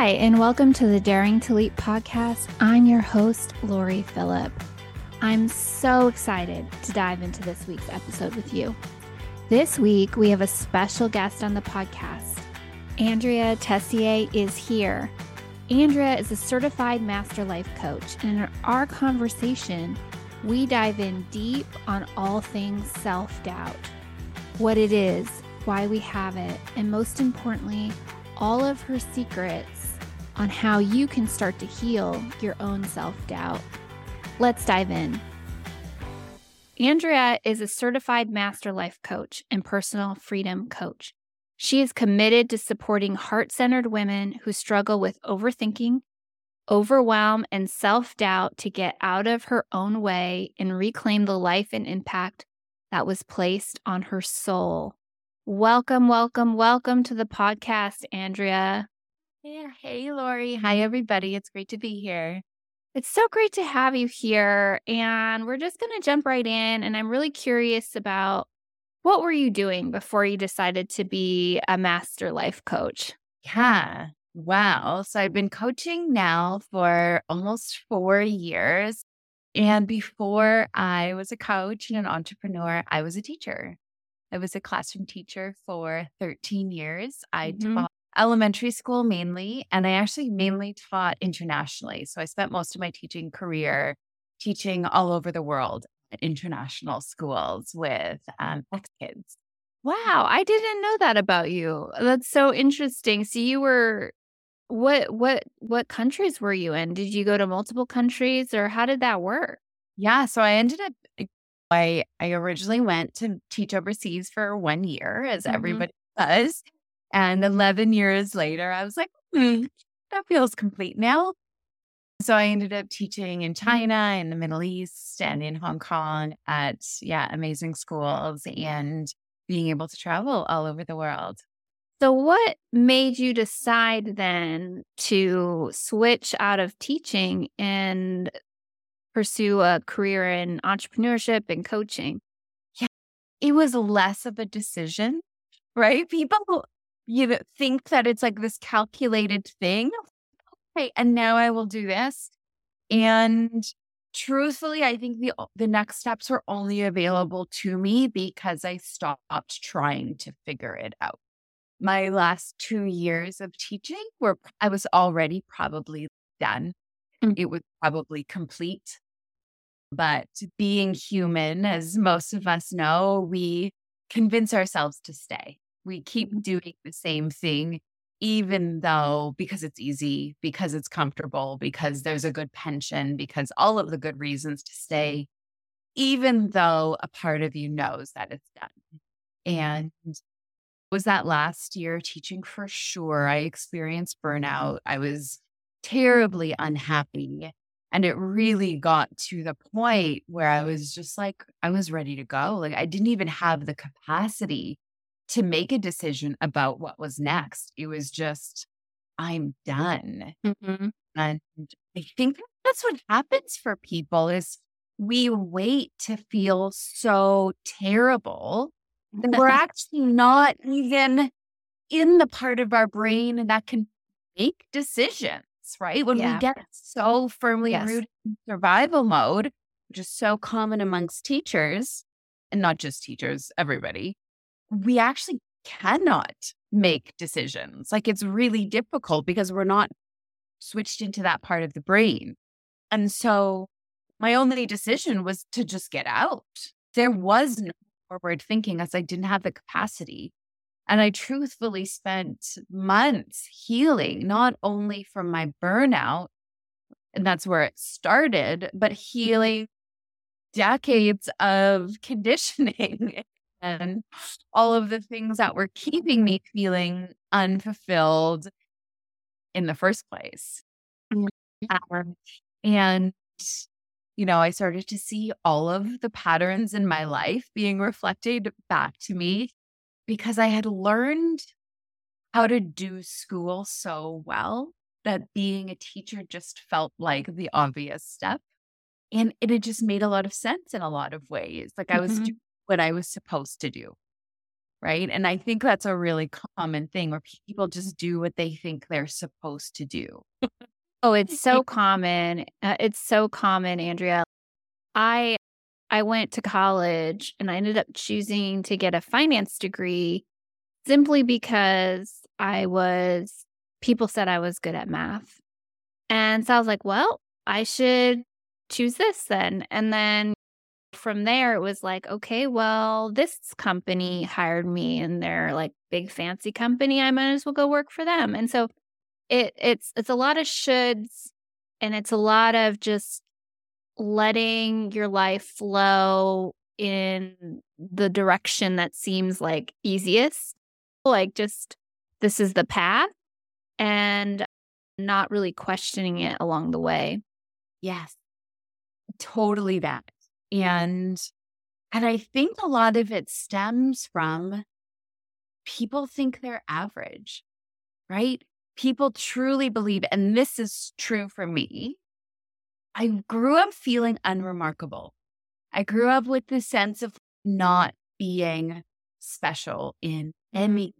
Hi, and welcome to the Daring to Leap podcast. I'm your host, Lori Phillip. I'm so excited to dive into this week's episode with you. This week, we have a special guest on the podcast. Andrea Tessier is here. Andrea is a certified master life coach, and in our conversation, we dive in deep on all things self doubt what it is, why we have it, and most importantly, all of her secrets on how you can start to heal your own self doubt. Let's dive in. Andrea is a certified master life coach and personal freedom coach. She is committed to supporting heart centered women who struggle with overthinking, overwhelm, and self doubt to get out of her own way and reclaim the life and impact that was placed on her soul. Welcome, welcome, welcome to the podcast, Andrea. Yeah. Hey, Lori. Hi, everybody. It's great to be here. It's so great to have you here. And we're just going to jump right in. And I'm really curious about what were you doing before you decided to be a master life coach? Yeah. Wow. So I've been coaching now for almost four years. And before I was a coach and an entrepreneur, I was a teacher. I was a classroom teacher for 13 years. I mm-hmm. taught elementary school mainly, and I actually mainly taught internationally. So I spent most of my teaching career teaching all over the world at international schools with um, ex kids. Wow, I didn't know that about you. That's so interesting. So you were what what what countries were you in? Did you go to multiple countries or how did that work? Yeah, so I ended up I I originally went to teach overseas for one year, as mm-hmm. everybody does. And 11 years later, I was like, hmm, that feels complete now. So I ended up teaching in China, in the Middle East, and in Hong Kong at, yeah, amazing schools and being able to travel all over the world. So, what made you decide then to switch out of teaching and pursue a career in entrepreneurship and coaching? Yeah, it was less of a decision, right? People you think that it's like this calculated thing. Okay, and now I will do this. And truthfully, I think the the next steps were only available to me because I stopped trying to figure it out. My last two years of teaching were I was already probably done. Mm-hmm. It was probably complete. But being human, as most of us know, we convince ourselves to stay. We keep doing the same thing, even though because it's easy, because it's comfortable, because there's a good pension, because all of the good reasons to stay, even though a part of you knows that it's done. And was that last year teaching for sure. I experienced burnout. I was terribly unhappy. And it really got to the point where I was just like, I was ready to go. Like, I didn't even have the capacity to make a decision about what was next. It was just, I'm done. Mm-hmm. And I think that's what happens for people is we wait to feel so terrible that we're actually not even in the part of our brain that can make decisions right? When yeah. we get so firmly yes. rooted in survival mode, which is so common amongst teachers, and not just teachers, everybody, we actually cannot make decisions. Like it's really difficult because we're not switched into that part of the brain. And so my only decision was to just get out. There was no forward thinking as I didn't have the capacity and I truthfully spent months healing, not only from my burnout, and that's where it started, but healing decades of conditioning and all of the things that were keeping me feeling unfulfilled in the first place. Um, and, you know, I started to see all of the patterns in my life being reflected back to me because I had learned how to do school so well that being a teacher just felt like the obvious step. And it had just made a lot of sense in a lot of ways. Like I was mm-hmm. doing what I was supposed to do. right? And I think that's a really common thing where people just do what they think they're supposed to do. oh, it's so common. Uh, it's so common, Andrea. I I went to college and I ended up choosing to get a finance degree simply because I was people said I was good at math. And so I was like, well, I should choose this then. And then from there, it was like, okay, well, this company hired me and they're like big fancy company. I might as well go work for them. And so it it's it's a lot of shoulds and it's a lot of just letting your life flow in the direction that seems like easiest. Like just this is the path and not really questioning it along the way. Yes. Totally that. And and I think a lot of it stems from people think they're average, right? People truly believe, and this is true for me. I grew up feeling unremarkable. I grew up with the sense of not being special in any,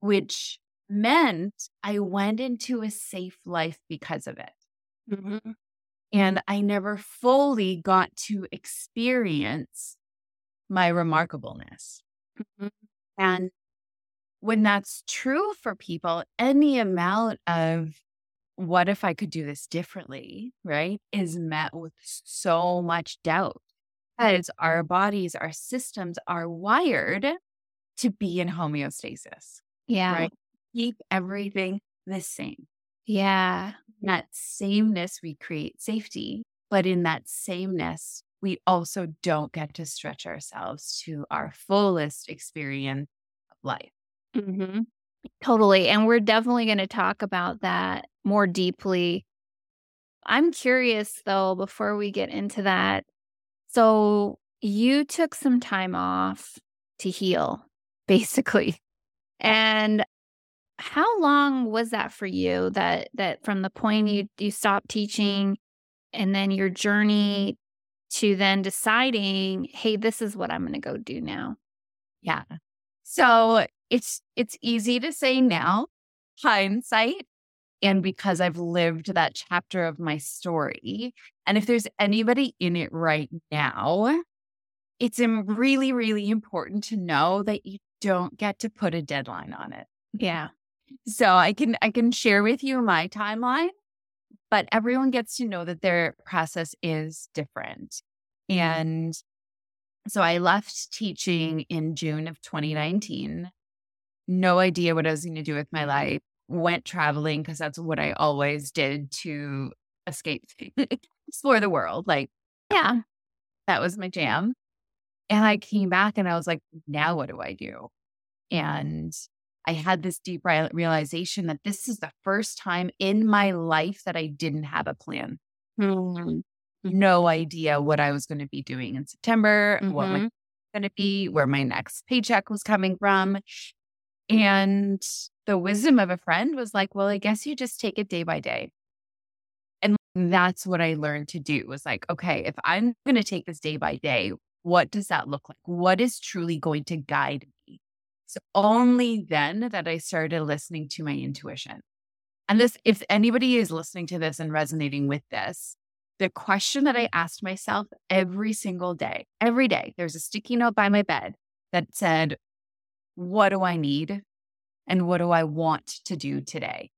which meant I went into a safe life because of it. Mm-hmm. And I never fully got to experience my remarkableness. Mm-hmm. And when that's true for people, any amount of what if I could do this differently, right, is met with so much doubt. Because our bodies, our systems are wired to be in homeostasis. Yeah. Right. Keep everything the same. Yeah that sameness, we create safety. But in that sameness, we also don't get to stretch ourselves to our fullest experience of life. Mm-hmm. Totally. And we're definitely going to talk about that more deeply. I'm curious, though, before we get into that. So, you took some time off to heal, basically. And how long was that for you that that from the point mm-hmm. you you stopped teaching and then your journey to then deciding, hey, this is what I'm going to go do now? Yeah. So it's it's easy to say now, hindsight, and because I've lived that chapter of my story. And if there's anybody in it right now, it's really, really important to know that you don't get to put a deadline on it. Yeah. So I can I can share with you my timeline, but everyone gets to know that their process is different. Mm-hmm. And so I left teaching in June of 2019. No idea what I was going to do with my life. Went traveling because that's what I always did to escape, explore the world. Like, yeah, that was my jam. And I came back and I was like, now what do I do? And I had this deep realization that this is the first time in my life that I didn't have a plan. Mm-hmm. No idea what I was going to be doing in September, mm-hmm. what my going to be, where my next paycheck was coming from. And the wisdom of a friend was like, well, I guess you just take it day by day. And that's what I learned to do was like, okay, if I'm going to take this day by day, what does that look like? What is truly going to guide it's only then that I started listening to my intuition. And this, if anybody is listening to this and resonating with this, the question that I asked myself every single day, every day, there's a sticky note by my bed that said, What do I need? And what do I want to do today?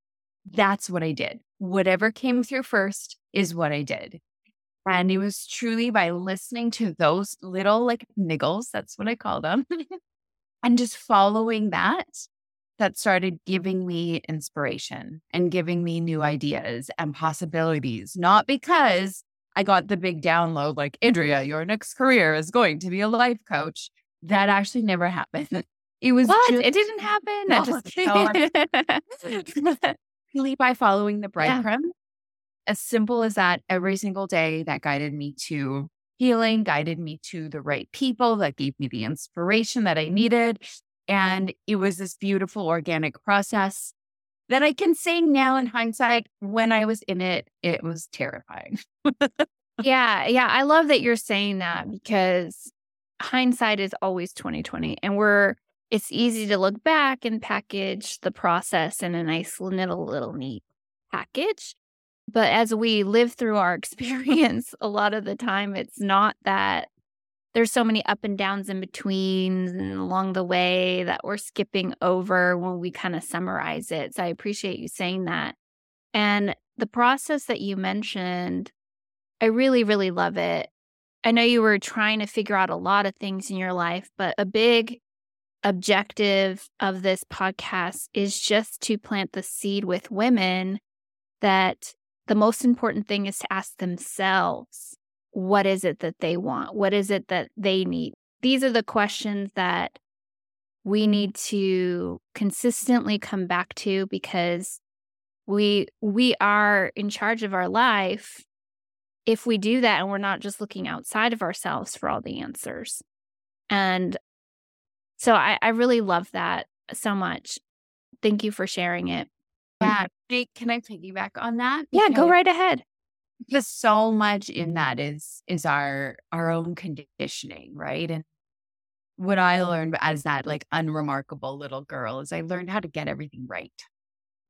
That's what I did. Whatever came through first is what I did. And it was truly by listening to those little like niggles, that's what I call them, And just following that, that started giving me inspiration and giving me new ideas and possibilities, not because I got the big download like, Andrea, your next career is going to be a life coach. That actually never happened. It was what? Just, it didn't happen. No, just, really by following the breadcrumb. Yeah. As simple as that, every single day that guided me to healing guided me to the right people that gave me the inspiration that I mm-hmm. needed. And it was this beautiful organic process that I can say now in hindsight, when I was in it, it was terrifying. yeah. Yeah. I love that you're saying that mm-hmm. because hindsight is always 2020. And we're it's easy to look back and package the process in a nice little, little neat package. But as we live through our experience, a lot of the time it's not that there's so many up and downs in between and along the way that we're skipping over when we kind of summarize it. So I appreciate you saying that. And the process that you mentioned, I really, really love it. I know you were trying to figure out a lot of things in your life, but a big objective of this podcast is just to plant the seed with women that the most important thing is to ask themselves what is it that they want? What is it that they need? These are the questions that we need to consistently come back to because we we are in charge of our life if we do that and we're not just looking outside of ourselves for all the answers. And so I, I really love that so much. Thank you for sharing it. Yeah. Can I piggyback on that? Yeah, go right ahead. Because so much in that is is our our own conditioning, right? And what I learned as that like unremarkable little girl is I learned how to get everything right.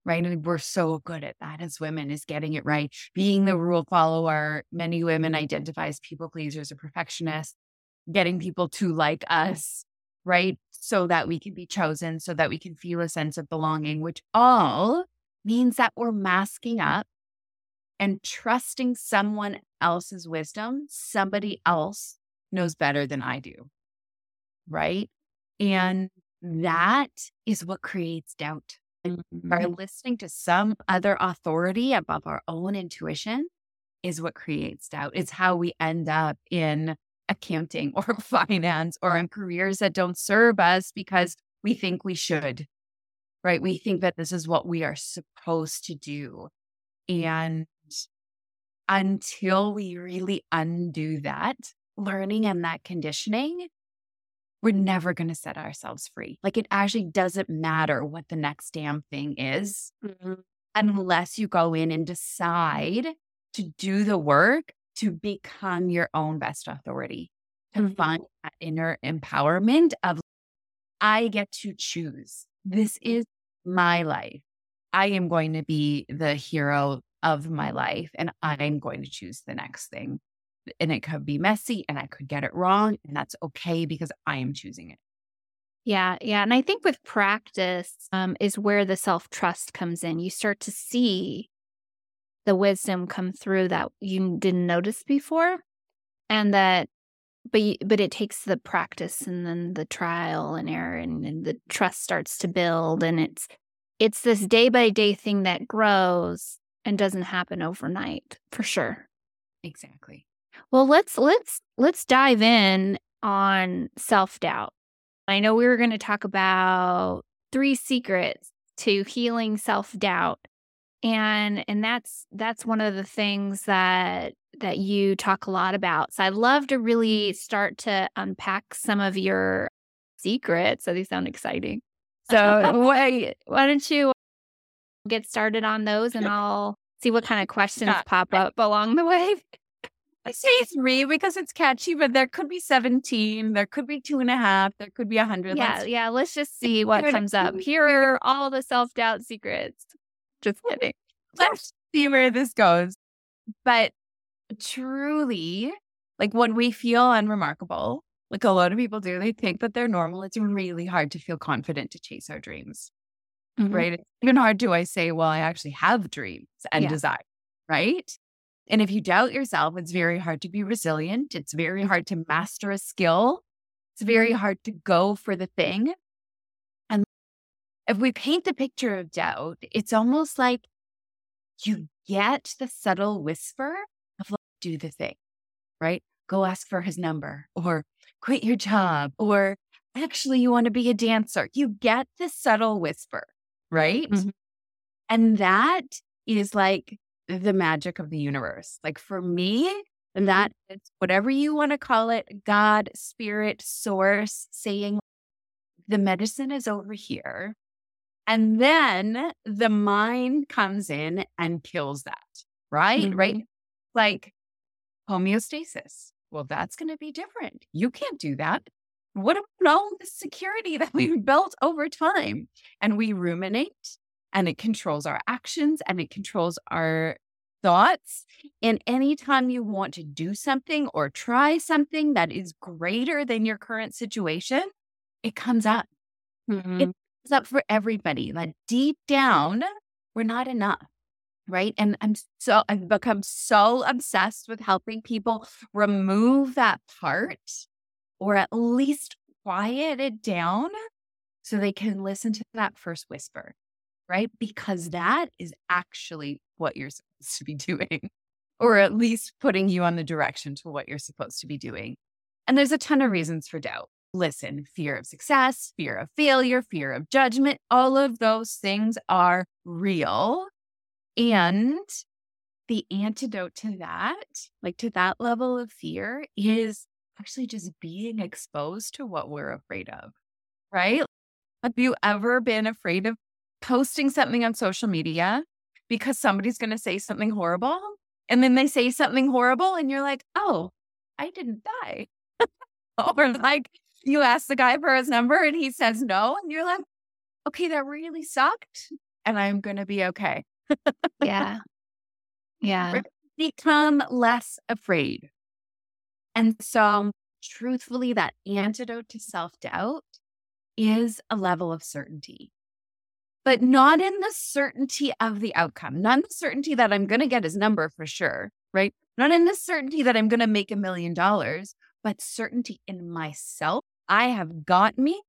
Right. And we're so good at that as women is getting it right. Being the rule follower. Many women identify as people pleasers or perfectionists, getting people to like us, right? So that we can be chosen, so that we can feel a sense of belonging, which all means that we're masking up and trusting someone else's wisdom. Somebody else knows better than I do. Right. And that is what creates doubt. Mm-hmm. By listening to some other authority above our own intuition is what creates doubt. It's how we end up in accounting or finance or in careers that don't serve us because we think we should right? We think that this is what we are supposed to do. And until we really undo that learning and that conditioning, we're never going to set ourselves free. Like it actually doesn't matter what the next damn thing is mm-hmm. unless you go in and decide to do the work to become your own best authority, to mm-hmm. find that inner empowerment of I get to choose. This is my life. I am going to be the hero of my life and I'm going to choose the next thing. And it could be messy and I could get it wrong. And that's okay because I am choosing it. Yeah. Yeah. And I think with practice um, is where the self trust comes in. You start to see the wisdom come through that you didn't notice before. And that but but it takes the practice and then the trial and error and, and the trust starts to build and it's it's this day by day thing that grows and doesn't happen overnight for sure. Exactly. Well let's let's let's dive in on self-doubt. I know we were going to talk about three secrets to healing self-doubt and and that's that's one of the things that that you talk a lot about. So I'd love to really start to unpack some of your secrets. So these sound exciting. So why, why don't you get started on those and I'll see what kind of questions pop up along the way. I say three because it's catchy, but there could be 17, there could be two and a half, there could be a hundred. Yeah, let's, yeah. Let's just see what comes up. Here are all the self doubt secrets. Just kidding. Let's see where this goes. But truly, like when we feel unremarkable, like a lot of people do, they think that they're normal. It's really hard to feel confident to chase our dreams, mm-hmm. right? It's even hard to I say, well, I actually have dreams and yeah. desire, right? And if you doubt yourself, it's very hard to be resilient. It's very hard to master a skill. It's very mm-hmm. hard to go for the thing. And if we paint the picture of doubt, it's almost like you get the subtle whisper do the thing, right? Go ask for his number or quit your job or actually you want to be a dancer. You get the subtle whisper, right? Mm-hmm. And that is like the magic of the universe. Like for me, and that it's whatever you want to call it, God, spirit, source, saying the medicine is over here. And then the mind comes in and kills that, right? Mm-hmm. Right. Like homeostasis. Well, that's going to be different. You can't do that. what about all the security that we've built over time? And we ruminate and it controls our actions and it controls our thoughts. And anytime you want to do something or try something that is greater than your current situation, it comes up. Mm-hmm. It comes up for everybody. Like deep down, we're not enough. Right. And I'm so, I've become so obsessed with helping people remove that part or at least quiet it down so they can listen to that first whisper, right? Because that is actually what you're supposed to be doing, or at least putting you on the direction to what you're supposed to be doing. And there's a ton of reasons for doubt. Listen, fear of success, fear of failure, fear of judgment, all of those things are real. And the antidote to that, like to that level of fear, is actually just being exposed to what we're afraid of, right? Have you ever been afraid of posting something on social media because somebody's going to say something horrible? And then they say something horrible, and you're like, oh, I didn't die. or like you ask the guy for his number and he says no, and you're like, okay, that really sucked. And I'm going to be okay. Yeah. Yeah. Become less afraid and so, truthfully, that antidote to self doubt is a level of certainty, but not in the certainty of the outcome, not in the certainty that I'm going to get his number for sure, right? Not in the certainty that I'm going to make a million dollars, but certainty in myself. I have got me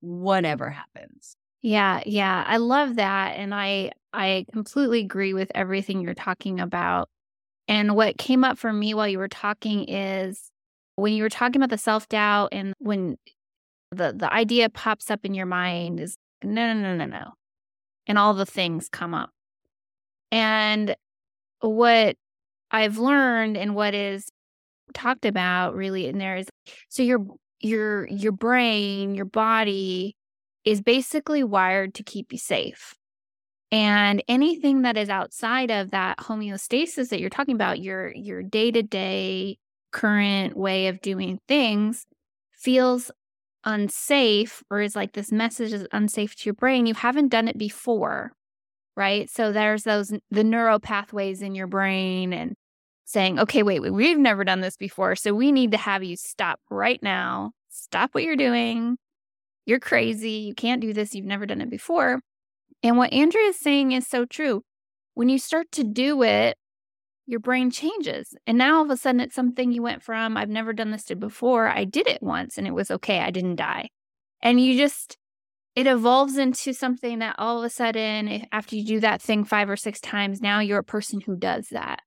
whatever happens. Yeah, yeah. I love that and I I completely agree with everything you're talking about. And what came up for me while you were talking is when you were talking about the self doubt and when the, the idea pops up in your mind is no, no, no, no, no. And all the things come up. And what I've learned and what is talked about really in there is so your your your brain, your body is basically wired to keep you safe. And anything that is outside of that homeostasis that you're talking about, your your day-to-day current way of doing things feels unsafe or is like this message is unsafe to your brain, you haven't done it before. Right. So there's those the neural pathways in your brain and saying, okay, wait, wait, we've never done this before. So we need to have you stop right now. Stop what you're doing. You're crazy. You can't do this. You've never done it before. And what Andrea is saying is so true. When you start to do it, your brain changes. And now all of a sudden it's something you went from, I've never done this to before. I did it once and it was okay. I didn't die. And you just, it evolves into something that all of a sudden, eh, after you do that thing five or six times, now you're a person who does that.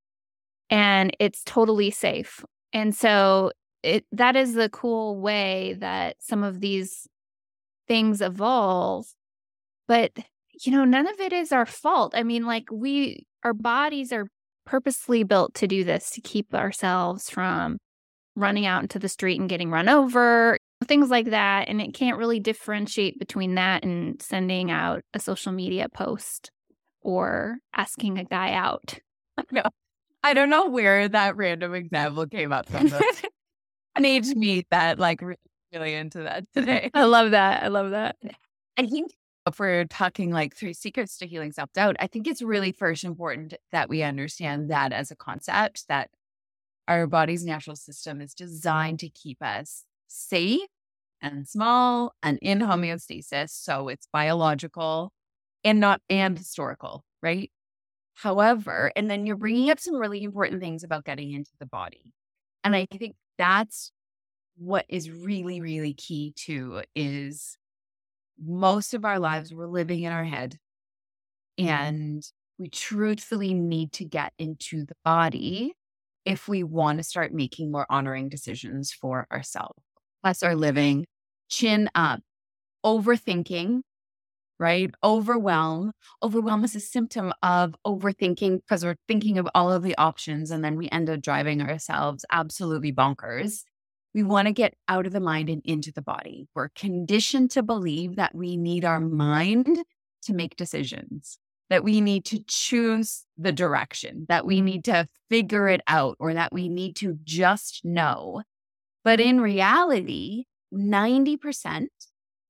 And it's totally safe. And so it that is the cool way that some of these things evolve. But you know, none of it is our fault. I mean, like we, our bodies are purposely built to do this to keep ourselves from running out into the street and getting run over, things like that. And it can't really differentiate between that and sending out a social media post or asking a guy out. No, I don't know where that random example came up from. An age meet that like really into that today. I love that. I love that. I think if we're talking like three secrets to healing self doubt, I think it's really first important that we understand that as a concept that our body's natural system is designed to keep us safe and small and in homeostasis. So it's biological and not and historical, right? However, and then you're bringing up some really important things about getting into the body. And I think that's what is really, really key too is most of our lives we're living in our head. Mm-hmm. And we truthfully need to get into the body if we want to start making more honoring decisions for ourselves. Plus, our living, chin up, overthinking, right? Overwhelm. Overwhelm is a symptom of overthinking because we're thinking of all of the options and then we end up driving ourselves absolutely bonkers. We want to get out of the mind and into the body. We're conditioned to believe that we need our mind to make decisions, that we need to choose the direction, that we need to figure it out, or that we need to just know. But in reality, 90%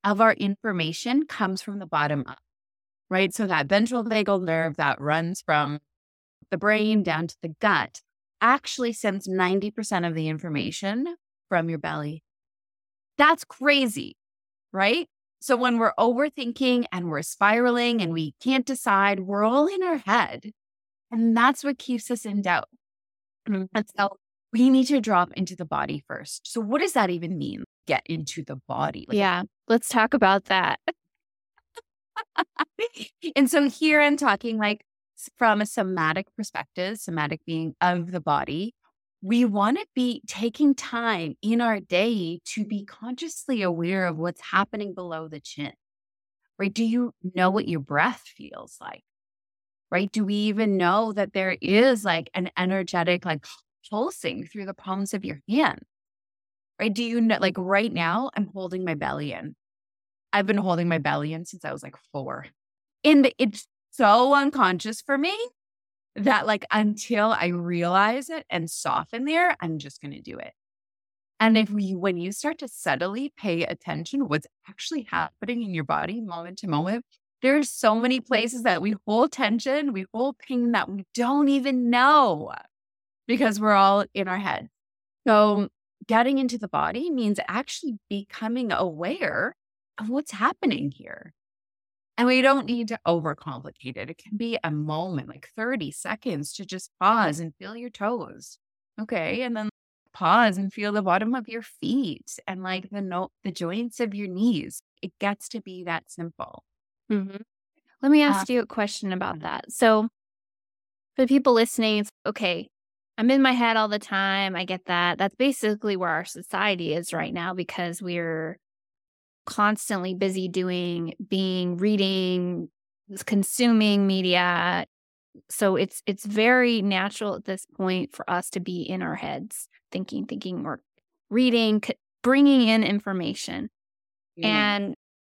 of our information comes from the bottom up, right? So that ventral vagal nerve that runs from the brain down to the gut actually sends 90% of the information from your belly. That's crazy, right? So when we're overthinking and we're spiraling and we can't decide, we're all in our head. And that's what keeps us in doubt. Mm-hmm. And so we need to drop into the body first. So, what does that even mean? Get into the body. Like, yeah, let's talk about that. and so, here I'm talking like from a somatic perspective, somatic being of the body. We want to be taking time in our day to mm-hmm. be consciously aware of what's happening below the chin. Right? Do you know what your breath feels like? Right? Do we even know that there is like an energetic, like pulsing through the palms of your hand. Right? Do you know, like right now, I'm holding my belly in. I've been holding my belly in since I was like four. And it's so unconscious for me that, like, until I realize it and soften there, I'm just going to do it. And if we, when you start to subtly pay attention what's actually happening in your body moment to moment, there's so many places that we hold tension, we hold pain that we don't even know because we're all in our head. So, getting into the body means actually becoming aware of what's happening here. And we don't need to overcomplicate it. It can be a moment, like 30 seconds, to just pause and feel your toes. Okay. And then pause and feel the bottom of your feet and like the note, the joints of your knees. It gets to be that simple. Mm-hmm. Let me ask uh, you a question about that. So, for people listening, it's okay. I'm in my head all the time. I get that. That's basically where our society is right now because we're constantly busy doing, being, reading, consuming media. So it's it's very natural at this point for us to be in our heads, thinking, thinking, or reading, bringing in information. And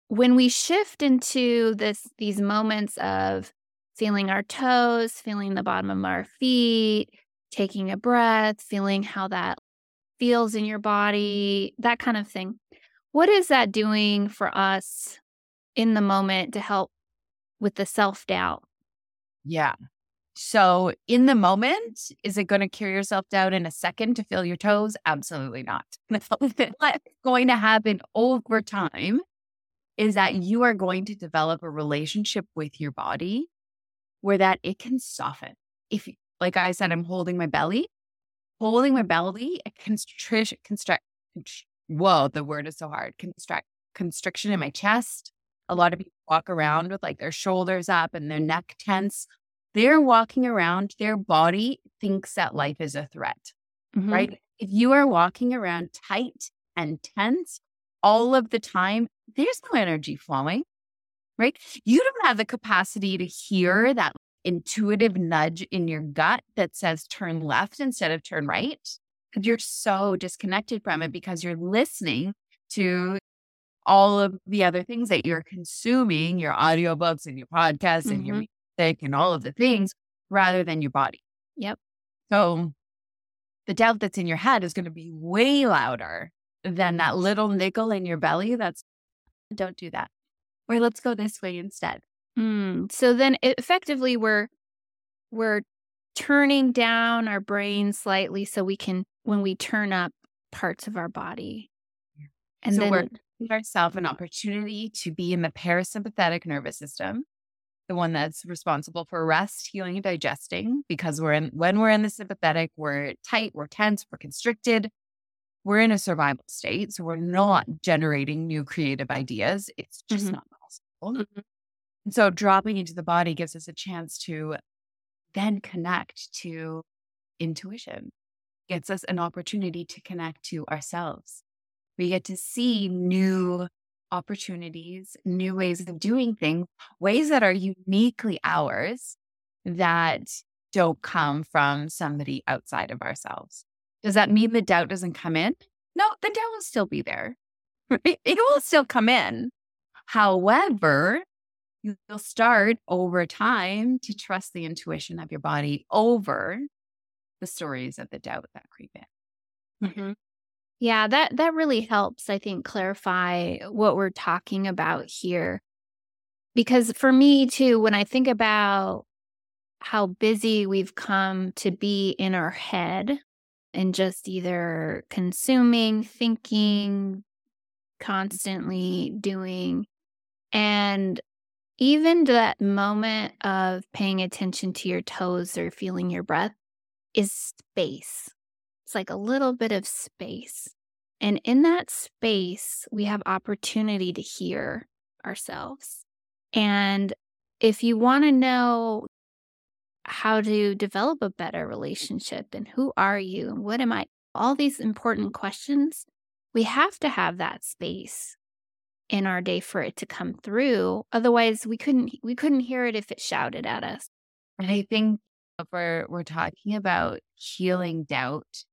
when we shift into this these moments of feeling our toes, feeling the bottom of our feet, taking a breath, feeling how that feels in your body, that kind of thing. What is that doing for us in the moment to help with the self doubt? Yeah. So, in the moment, is it going to cure your self doubt in a second to feel your toes? Absolutely not. What's going to happen over time is that you are going to develop a relationship with your body where that it can soften. If like I said, I'm holding my belly. Holding my belly, it constriction, constrict, whoa, the word is so hard. Constrict, constriction in my chest. A lot of people walk around with like their shoulders up and their neck tense. They're walking around, their body thinks that life is a threat, mm-hmm. right? If you are walking around tight and tense all of the time, there's no energy flowing, right? You don't have the capacity to hear that intuitive nudge in your gut that says turn left instead of turn right. You're so disconnected from it because you're listening to all of the other things that you're consuming, your audiobooks and your podcasts mm-hmm. and your mm-hmm. music and all of the things rather than your body. Yep. So the doubt that's in your head is going to be way louder than that little niggle in your belly that's don't do that. Or let's go this way instead. Mm, so then effectively we're we're turning down our brain slightly so we can when we turn up parts of our body. And so then we're giving ourselves an opportunity to be in the parasympathetic nervous system, the one that's responsible for rest, healing, and digesting. Because we're in when we're in the sympathetic, we're tight, we're tense, we're constricted, we're in a survival state. So we're not generating new creative ideas. It's just mm-hmm. not possible. Mm-hmm. And so dropping into the body gives us a chance to then connect to intuition, gets us an opportunity to connect to ourselves. We get to see new opportunities, new ways of doing things, ways that are uniquely ours that don't come from somebody outside of ourselves. Does that mean the doubt doesn't come in? No, the doubt will still be there. It, will still come in. However, you'll start over time to trust the intuition of your body over the stories of the doubt that creep in. Mm-hmm. Yeah, that that really helps I think clarify what we're talking about here. Because for me too when I think about how busy we've come to be in our head and just either consuming, thinking, constantly doing and even that moment of paying attention to your toes or feeling your breath is space. It's like a little bit of space. And in that space, we have opportunity to hear ourselves. And if you want to know how to develop a better relationship and who are you and what am I, all these important questions, we have to have that space in our day for it to come through. Otherwise, we couldn't we couldn't hear it if it shouted at us. I think if we're we're talking about healing doubt,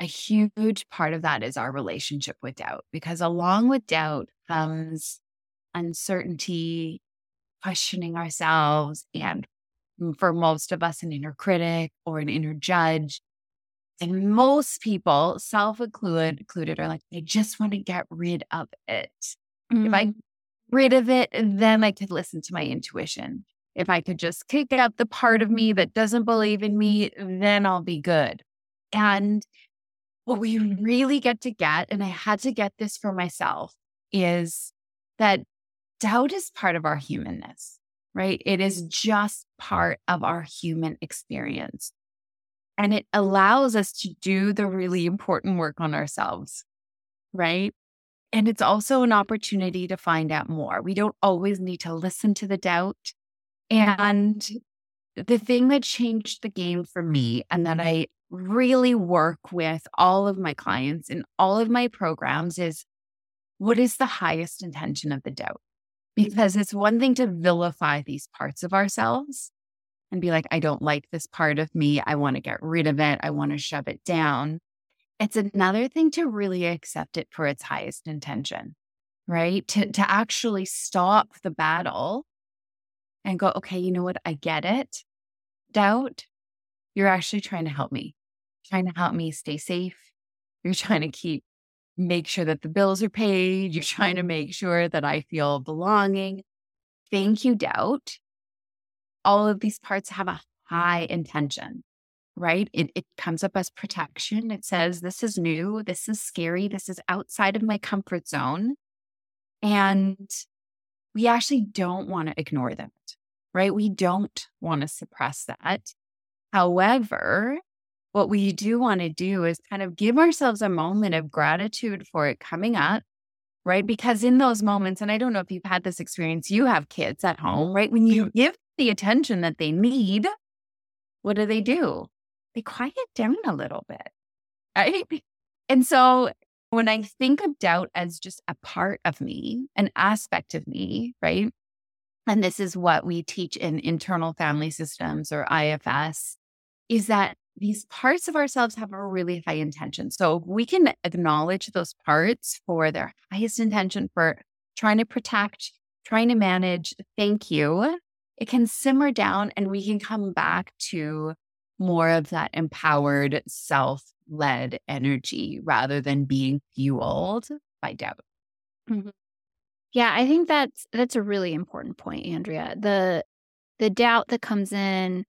a huge part of that is our relationship with doubt. Because along with doubt comes uncertainty, questioning ourselves, and for most of us, an inner critic or an inner judge. And most people, self included, are like, they just want to get rid of it. Mm-hmm. If I mm. rid of it, then I could listen to my intuition. If I could just kick out the part of me that doesn't believe in me, then I'll be good. And what we really get to get, and I had to get this for myself, is that doubt is part of our humanness, right? It is just part of our human experience. And it allows us to do the really important work on ourselves, right? And it's also an opportunity to find out more. We don't always need to listen to the doubt. And the thing that changed the game for me and that I really work with all of my clients in all of my programs is what is the highest intention of the doubt? Because it's one thing to vilify these parts of ourselves and be like, I don't like this part of me. I want to get rid of it. I want to shove it down. It's another thing to really accept it for its highest intention, right? To, to actually stop the battle and go, okay, you know what? I get it. Doubt, you're actually trying to help me, trying to help me stay safe. You're trying to keep, make sure that the bills are paid. You're trying to make sure that I feel belonging. Thank you, doubt. All of these parts have a high intention right? It, it comes up as protection. It says, This is new. This is scary. This is outside of my comfort zone. And we actually don't want to ignore that, right? We don't want to suppress that. However, what we do want to do is kind of give ourselves a moment of gratitude for it coming up, right? Because in those moments, and I don't know if you've had this experience, you have kids at home, right? When you give the attention that they need, what do they do? they quiet down a little bit. Right. And so when I think of doubt as just a part of me, an aspect of me, right? And this is what we teach in internal family systems or IFS is that these parts of ourselves have a really high intention. So we can acknowledge those parts for their highest intention for trying to protect, trying to manage. Thank you. It can simmer down and we can come back to more of that empowered, self led energy rather than being fueled by doubt. Mm-hmm. Yeah, I think that's that's a really important point, Andrea. The the doubt that comes in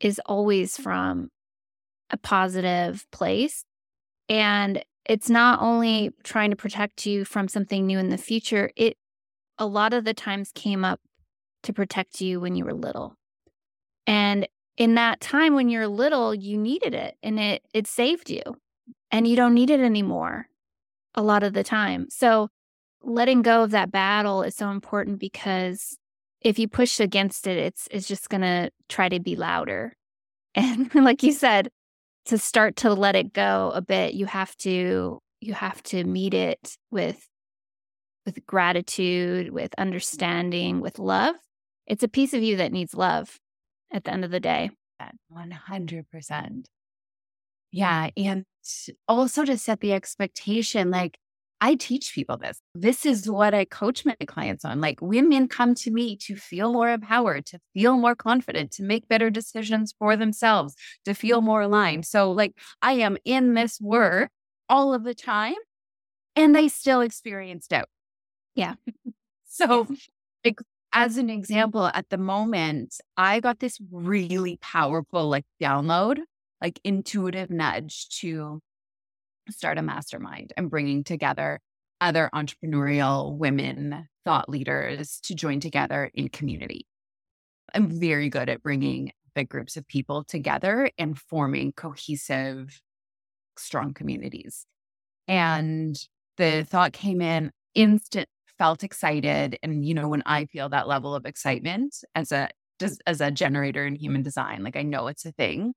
is always from a positive place and it's not only trying to protect you from something new in the future, it a lot of the times came up to protect you when you were little. And in that time when you're little, you needed it and it it saved you. And you don't need it anymore a lot of the time. So letting go of that battle is so important because if you push against it, it's it's just gonna try to be louder. And like you said, to start to let it go a bit, you have to you have to meet it with with gratitude, with understanding, with love. It's a piece of you that needs love at the end of the day. 100%. Yeah. And also to set the expectation, like I teach people this. This is what I coach my clients on. Like women come to me to feel more empowered, to feel more confident, to make better decisions for themselves, to feel more aligned. So, like, I am in this work all of the time and they still experienced doubt. Yeah. so, like, as an mm-hmm. example, at the moment, I got this really powerful, like, download, like, intuitive nudge to start a mastermind and bringing together other entrepreneurial women, thought leaders to join together in community. I'm very good at bringing big groups of people together and forming cohesive, strong communities. And the thought came in instant, felt excited. And, you know, when I feel that level of excitement as a, as a generator in human design, like I know it's a thing.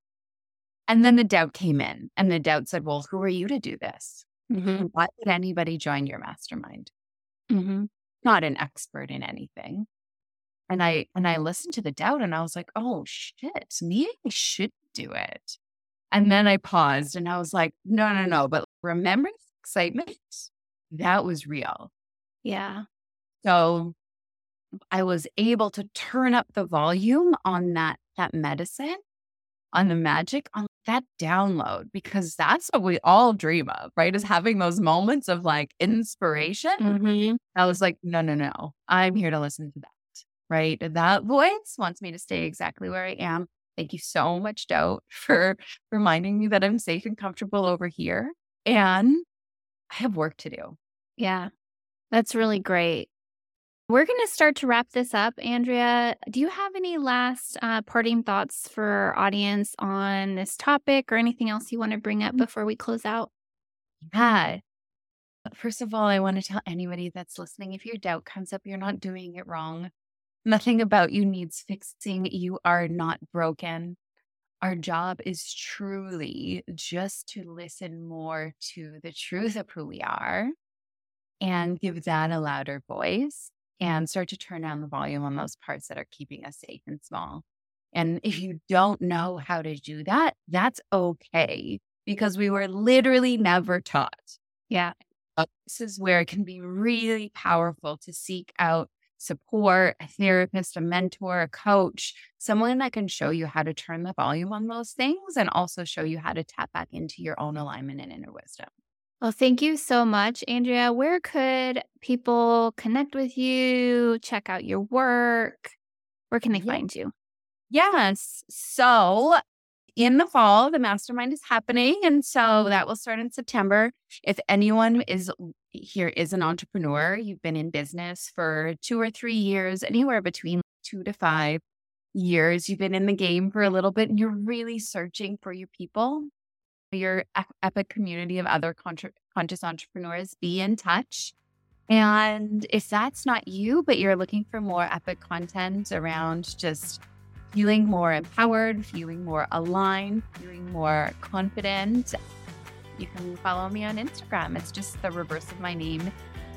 And then the doubt came in and the doubt said, well, who are you to do this? Mm-hmm. Why would anybody join your mastermind? Mm-hmm. Not an expert in anything. And I and I listened to the doubt and I was like, oh shit, maybe I should do it. And then I paused and I was like, no, no, no. But remember excitement? That was real. Yeah. So I was able to turn up the volume on that that medicine, on the magic, on that download, because that's what we all dream of, right? Is having those moments of like inspiration. Mm-hmm. I was like, no, no, no. I'm here to listen to that. Right. That voice wants me to stay exactly where I am. Thank you so much, Doubt, for reminding me that I'm safe and comfortable over here. And I have work to do. Yeah, that's really great. We're going to start to wrap this up. Andrea, do you have any last uh, parting thoughts for our audience on this topic or anything else you want to bring up mm. before we close out? Yeah. First of all, I want to tell anybody that's listening if your doubt comes up, you're not doing it wrong. Nothing about you needs fixing. You are not broken. Our job is truly just to listen more to the truth of who we are and give that a louder voice and start to turn down the volume on those parts that are keeping us safe and small. And if you don't know how to do that, that's okay because we were literally never taught. Yeah. Uh, this is where it can be really powerful to seek out support, a therapist, a mentor, a coach, someone that can show you how to turn the volume on those things and also show you how to tap back into your own alignment and inner wisdom. Well, thank you so much, Andrea. Where could people connect with you, check out your work? Where can they yeah. find you? Yes. So in the fall, the mastermind is happening. And so mm-hmm. that will start in September. If anyone is here is an entrepreneur, you've been in business for two or three years, anywhere between two to five years, you've been in the game for a little bit and you're really searching for your people, your epic community of other contra- conscious entrepreneurs, be in touch. And if that's not you, but you're looking for more epic content around just feeling more empowered, feeling more aligned, feeling more confident, you can follow me on Instagram. It's just the reverse of my name,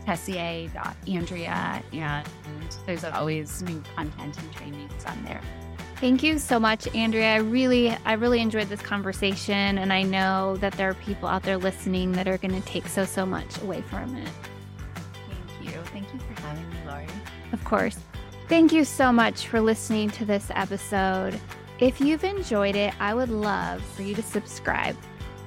tessier.andrea. And there's always new content and trainings on there. Thank you so much, Andrea. I really, I really enjoyed this conversation, and I know that there are people out there listening that are going to take so, so much away from it. Thank you. Thank you for having me, Lori. Of course. Thank you so much for listening to this episode. If you've enjoyed it, I would love for you to subscribe.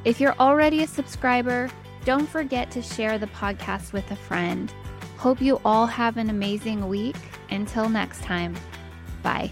If you're already a subscriber, don't forget to share the podcast with a friend. Hope you all have an amazing week. Until next time, bye.